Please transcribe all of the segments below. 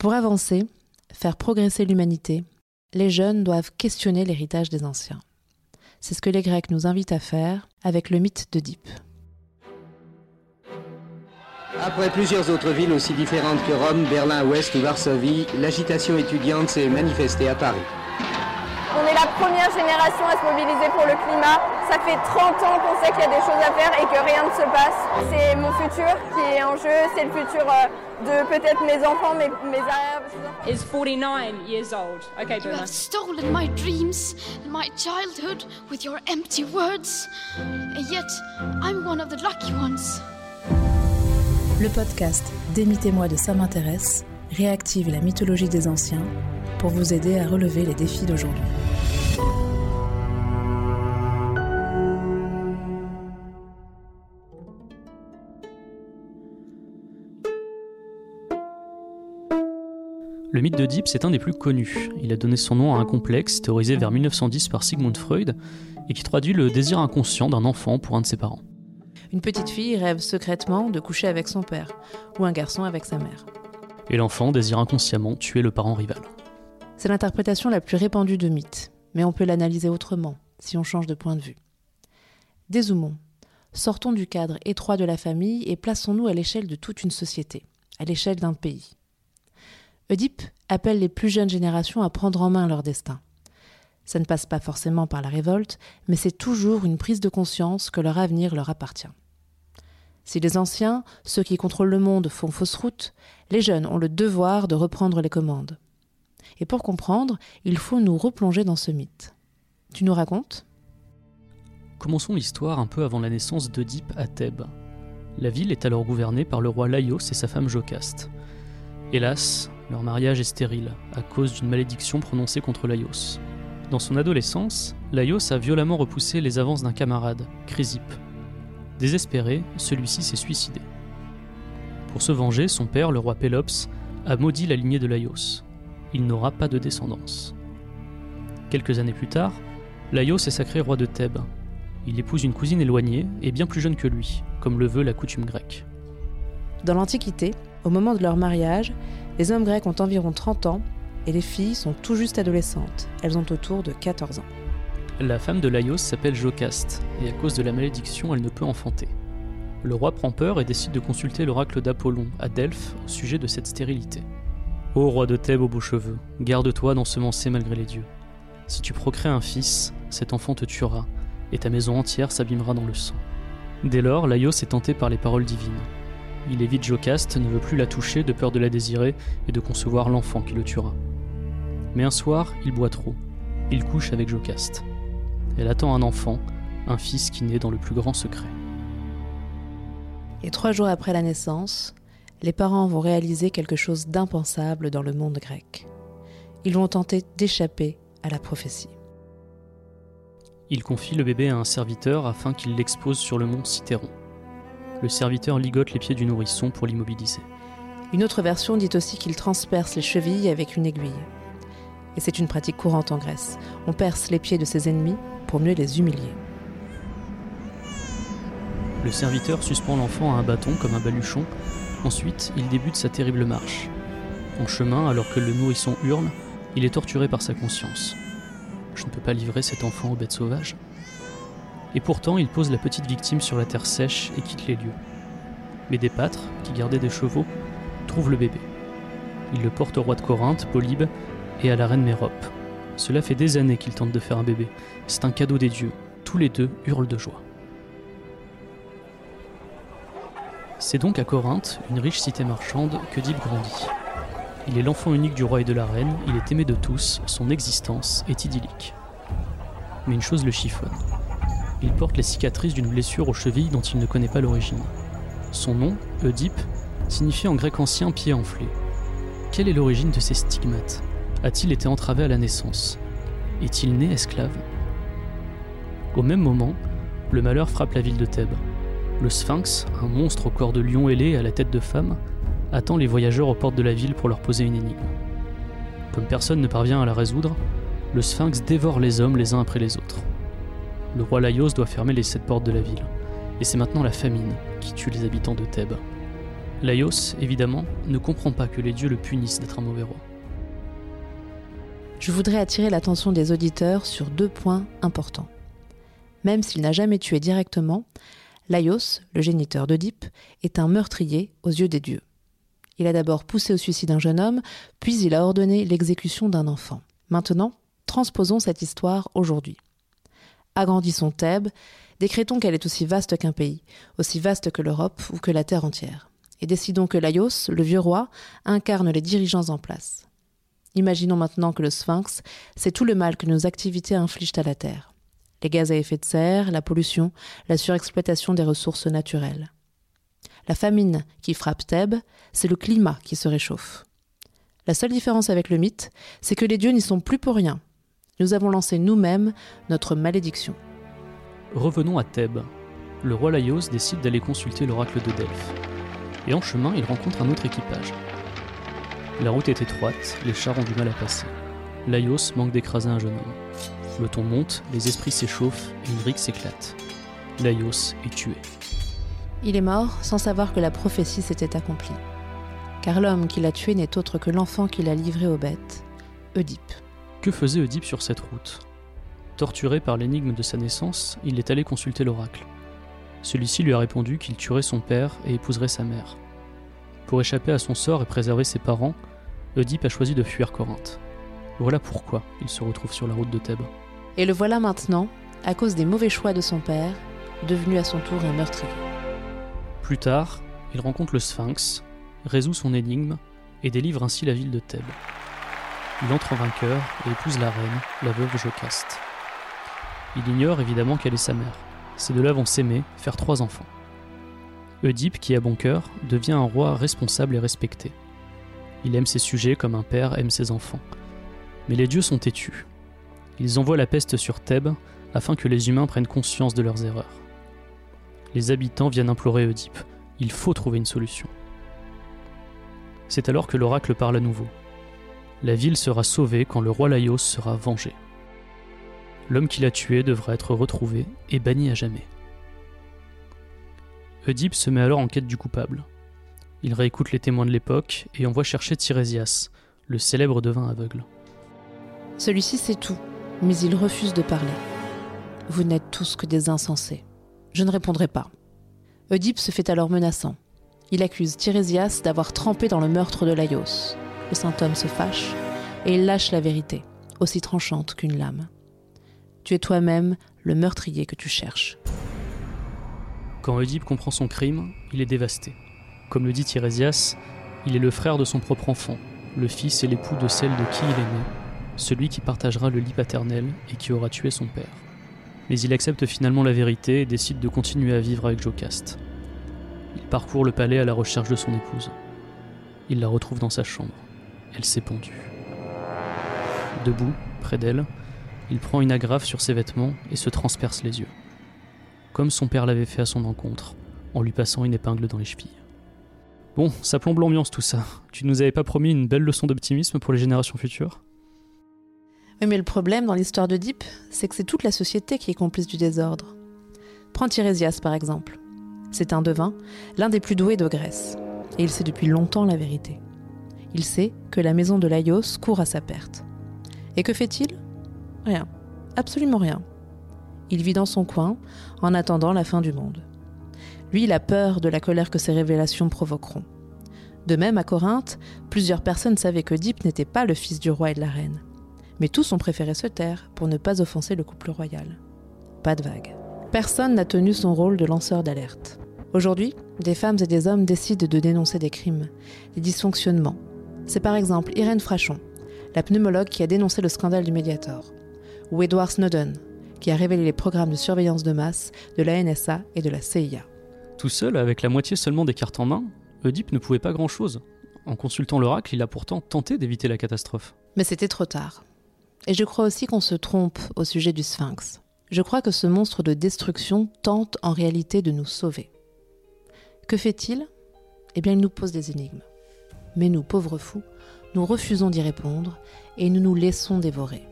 Pour avancer, faire progresser l'humanité, les jeunes doivent questionner l'héritage des anciens. C'est ce que les Grecs nous invitent à faire avec le mythe d'Oedipe. Après plusieurs autres villes aussi différentes que Rome, Berlin-Ouest ou Varsovie, l'agitation étudiante s'est manifestée à Paris. On est la première génération à se mobiliser pour le climat. Ça fait 30 ans qu'on sait qu'il y a des choses à faire et que rien ne se passe. C'est mon futur qui est en jeu, c'est le futur euh, de peut-être mes enfants, mes, mes arrières. Is 49 years old. Okay, You have stolen my dreams and my childhood with your empty words. And yet, I'm one of the lucky ones. Le podcast Démitez-moi de ça m'intéresse réactive la mythologie des anciens pour vous aider à relever les défis d'aujourd'hui. Le mythe d'Oedipe, c'est un des plus connus. Il a donné son nom à un complexe théorisé vers 1910 par Sigmund Freud et qui traduit le désir inconscient d'un enfant pour un de ses parents. Une petite fille rêve secrètement de coucher avec son père, ou un garçon avec sa mère. Et l'enfant désire inconsciemment tuer le parent rival. C'est l'interprétation la plus répandue de mythe, mais on peut l'analyser autrement, si on change de point de vue. Dézoomons. Sortons du cadre étroit de la famille et plaçons-nous à l'échelle de toute une société, à l'échelle d'un pays. Oedipe appelle les plus jeunes générations à prendre en main leur destin. Ça ne passe pas forcément par la révolte, mais c'est toujours une prise de conscience que leur avenir leur appartient. Si les anciens, ceux qui contrôlent le monde, font fausse route, les jeunes ont le devoir de reprendre les commandes. Et pour comprendre, il faut nous replonger dans ce mythe. Tu nous racontes? Commençons l'histoire un peu avant la naissance d'Oedipe à Thèbes. La ville est alors gouvernée par le roi Laios et sa femme Jocaste. Hélas, leur mariage est stérile, à cause d'une malédiction prononcée contre Laios. Dans son adolescence, Laios a violemment repoussé les avances d'un camarade, Chrysippe. Désespéré, celui-ci s'est suicidé. Pour se venger, son père, le roi Pélops, a maudit la lignée de Laios. Il n'aura pas de descendance. Quelques années plus tard, Laios est sacré roi de Thèbes. Il épouse une cousine éloignée et bien plus jeune que lui, comme le veut la coutume grecque. Dans l'Antiquité, au moment de leur mariage, les hommes grecs ont environ 30 ans et les filles sont tout juste adolescentes. Elles ont autour de 14 ans. La femme de Laios s'appelle Jocaste, et à cause de la malédiction, elle ne peut enfanter. Le roi prend peur et décide de consulter l'oracle d'Apollon à Delphes au sujet de cette stérilité. Ô roi de Thèbes aux beaux cheveux, garde-toi d'ensemencer malgré les dieux. Si tu procrées un fils, cet enfant te tuera, et ta maison entière s'abîmera dans le sang. Dès lors, Laios est tenté par les paroles divines. Il évite Jocaste, ne veut plus la toucher de peur de la désirer et de concevoir l'enfant qui le tuera. Mais un soir, il boit trop. Il couche avec Jocaste. Elle attend un enfant, un fils qui naît dans le plus grand secret. Et trois jours après la naissance, les parents vont réaliser quelque chose d'impensable dans le monde grec. Ils vont tenter d'échapper à la prophétie. Il confie le bébé à un serviteur afin qu'il l'expose sur le mont Citeron. Le serviteur ligote les pieds du nourrisson pour l'immobiliser. Une autre version dit aussi qu'il transperce les chevilles avec une aiguille. Et c'est une pratique courante en Grèce. On perce les pieds de ses ennemis pour mieux les humilier. Le serviteur suspend l'enfant à un bâton comme un baluchon. Ensuite, il débute sa terrible marche. En chemin, alors que le nourrisson hurle, il est torturé par sa conscience. Je ne peux pas livrer cet enfant aux bêtes sauvages. Et pourtant, il pose la petite victime sur la terre sèche et quitte les lieux. Mais des pâtres, qui gardaient des chevaux, trouvent le bébé. Ils le portent au roi de Corinthe, Polybe, et à la reine Mérope. Cela fait des années qu'ils tentent de faire un bébé. C'est un cadeau des dieux. Tous les deux hurlent de joie. C'est donc à Corinthe, une riche cité marchande, que Dib grandit. Il est l'enfant unique du roi et de la reine, il est aimé de tous, son existence est idyllique. Mais une chose le chiffonne. Il porte les cicatrices d'une blessure aux chevilles dont il ne connaît pas l'origine. Son nom, Oedipe, signifie en grec ancien pied enflé. Quelle est l'origine de ces stigmates? A-t-il été entravé à la naissance? Est-il né esclave? Au même moment, le malheur frappe la ville de Thèbes. Le sphinx, un monstre au corps de lion ailé et à la tête de femme, attend les voyageurs aux portes de la ville pour leur poser une énigme. Comme personne ne parvient à la résoudre, le sphinx dévore les hommes les uns après les autres. Le roi Laios doit fermer les sept portes de la ville, et c'est maintenant la famine qui tue les habitants de Thèbes. Laios, évidemment, ne comprend pas que les dieux le punissent d'être un mauvais roi. Je voudrais attirer l'attention des auditeurs sur deux points importants. Même s'il n'a jamais tué directement, Laios, le géniteur d'Oedipe, est un meurtrier aux yeux des dieux. Il a d'abord poussé au suicide un jeune homme, puis il a ordonné l'exécution d'un enfant. Maintenant, transposons cette histoire aujourd'hui. Agrandissons Thèbes, décrétons qu'elle est aussi vaste qu'un pays, aussi vaste que l'Europe ou que la Terre entière, et décidons que Laios, le vieux roi, incarne les dirigeants en place. Imaginons maintenant que le sphinx, c'est tout le mal que nos activités infligent à la Terre les gaz à effet de serre, la pollution, la surexploitation des ressources naturelles. La famine qui frappe Thèbes, c'est le climat qui se réchauffe. La seule différence avec le mythe, c'est que les dieux n'y sont plus pour rien. Nous avons lancé nous-mêmes notre malédiction. Revenons à Thèbes. Le roi Laios décide d'aller consulter l'oracle de Delphes. Et en chemin, il rencontre un autre équipage. La route est étroite, les chars ont du mal à passer. Laios manque d'écraser un jeune homme. Le ton monte, les esprits s'échauffent une brique s'éclate. Laios est tué. Il est mort sans savoir que la prophétie s'était accomplie. Car l'homme qui l'a tué n'est autre que l'enfant qu'il a livré aux bêtes, Oedipe. Que faisait Oedipe sur cette route? Torturé par l'énigme de sa naissance, il est allé consulter l'oracle. Celui-ci lui a répondu qu'il tuerait son père et épouserait sa mère. Pour échapper à son sort et préserver ses parents, Oedipe a choisi de fuir Corinthe. Voilà pourquoi il se retrouve sur la route de Thèbes. Et le voilà maintenant, à cause des mauvais choix de son père, devenu à son tour un meurtrier. Plus tard, il rencontre le Sphinx, résout son énigme et délivre ainsi la ville de Thèbes. Il entre en vainqueur et épouse la reine, la veuve Jocaste. Il ignore évidemment qu'elle est sa mère. Ces deux-là vont s'aimer, faire trois enfants. Oedipe, qui a bon cœur, devient un roi responsable et respecté. Il aime ses sujets comme un père aime ses enfants, mais les dieux sont têtus. Ils envoient la peste sur Thèbes afin que les humains prennent conscience de leurs erreurs. Les habitants viennent implorer Oedipe. Il faut trouver une solution. C'est alors que l'oracle parle à nouveau. La ville sera sauvée quand le roi Laios sera vengé. L'homme qui l'a tué devra être retrouvé et banni à jamais. Oedipe se met alors en quête du coupable. Il réécoute les témoins de l'époque et envoie chercher Tirésias, le célèbre devin aveugle. Celui-ci sait tout, mais il refuse de parler. Vous n'êtes tous que des insensés. Je ne répondrai pas. Oedipe se fait alors menaçant. Il accuse Tirésias d'avoir trempé dans le meurtre de Laios. Le saint homme se fâche et il lâche la vérité, aussi tranchante qu'une lame. Tu es toi-même le meurtrier que tu cherches. Quand Oedipe comprend son crime, il est dévasté. Comme le dit Tirésias, il est le frère de son propre enfant, le fils et l'époux de celle de qui il est né, celui qui partagera le lit paternel et qui aura tué son père. Mais il accepte finalement la vérité et décide de continuer à vivre avec Jocaste. Il parcourt le palais à la recherche de son épouse. Il la retrouve dans sa chambre. Elle s'est pendue. Debout, près d'elle, il prend une agrafe sur ses vêtements et se transperce les yeux. Comme son père l'avait fait à son encontre, en lui passant une épingle dans les chevilles. Bon, ça plombe l'ambiance tout ça. Tu nous avais pas promis une belle leçon d'optimisme pour les générations futures? Mais le problème dans l'histoire d'Oedipe, c'est que c'est toute la société qui est complice du désordre. Prends Tirésias par exemple. C'est un devin, l'un des plus doués de Grèce, et il sait depuis longtemps la vérité. Il sait que la maison de Laios court à sa perte. Et que fait-il? Rien, absolument rien. Il vit dans son coin, en attendant la fin du monde. Lui, il a peur de la colère que ces révélations provoqueront. De même, à Corinthe, plusieurs personnes savaient que Oedipe n'était pas le fils du roi et de la reine mais tous ont préféré se taire pour ne pas offenser le couple royal. Pas de vague. Personne n'a tenu son rôle de lanceur d'alerte. Aujourd'hui, des femmes et des hommes décident de dénoncer des crimes, des dysfonctionnements. C'est par exemple Irène Frachon, la pneumologue qui a dénoncé le scandale du Mediator, ou Edward Snowden, qui a révélé les programmes de surveillance de masse de la NSA et de la CIA. Tout seul, avec la moitié seulement des cartes en main, Oedipe ne pouvait pas grand-chose. En consultant l'oracle, il a pourtant tenté d'éviter la catastrophe. Mais c'était trop tard. Et je crois aussi qu'on se trompe au sujet du sphinx. Je crois que ce monstre de destruction tente en réalité de nous sauver. Que fait-il? Eh bien, il nous pose des énigmes mais nous, pauvres fous, nous refusons d'y répondre et nous nous laissons dévorer.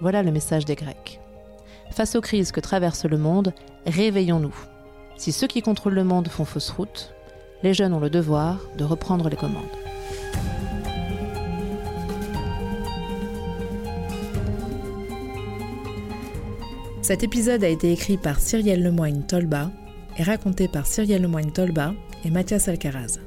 Voilà le message des Grecs. Face aux crises que traverse le monde, réveillons-nous. Si ceux qui contrôlent le monde font fausse route, les jeunes ont le devoir de reprendre les commandes. Cet épisode a été écrit par Cyrielle Lemoyne Tolba et raconté par Cyrielle Lemoyne Tolba et Mathias Alcaraz.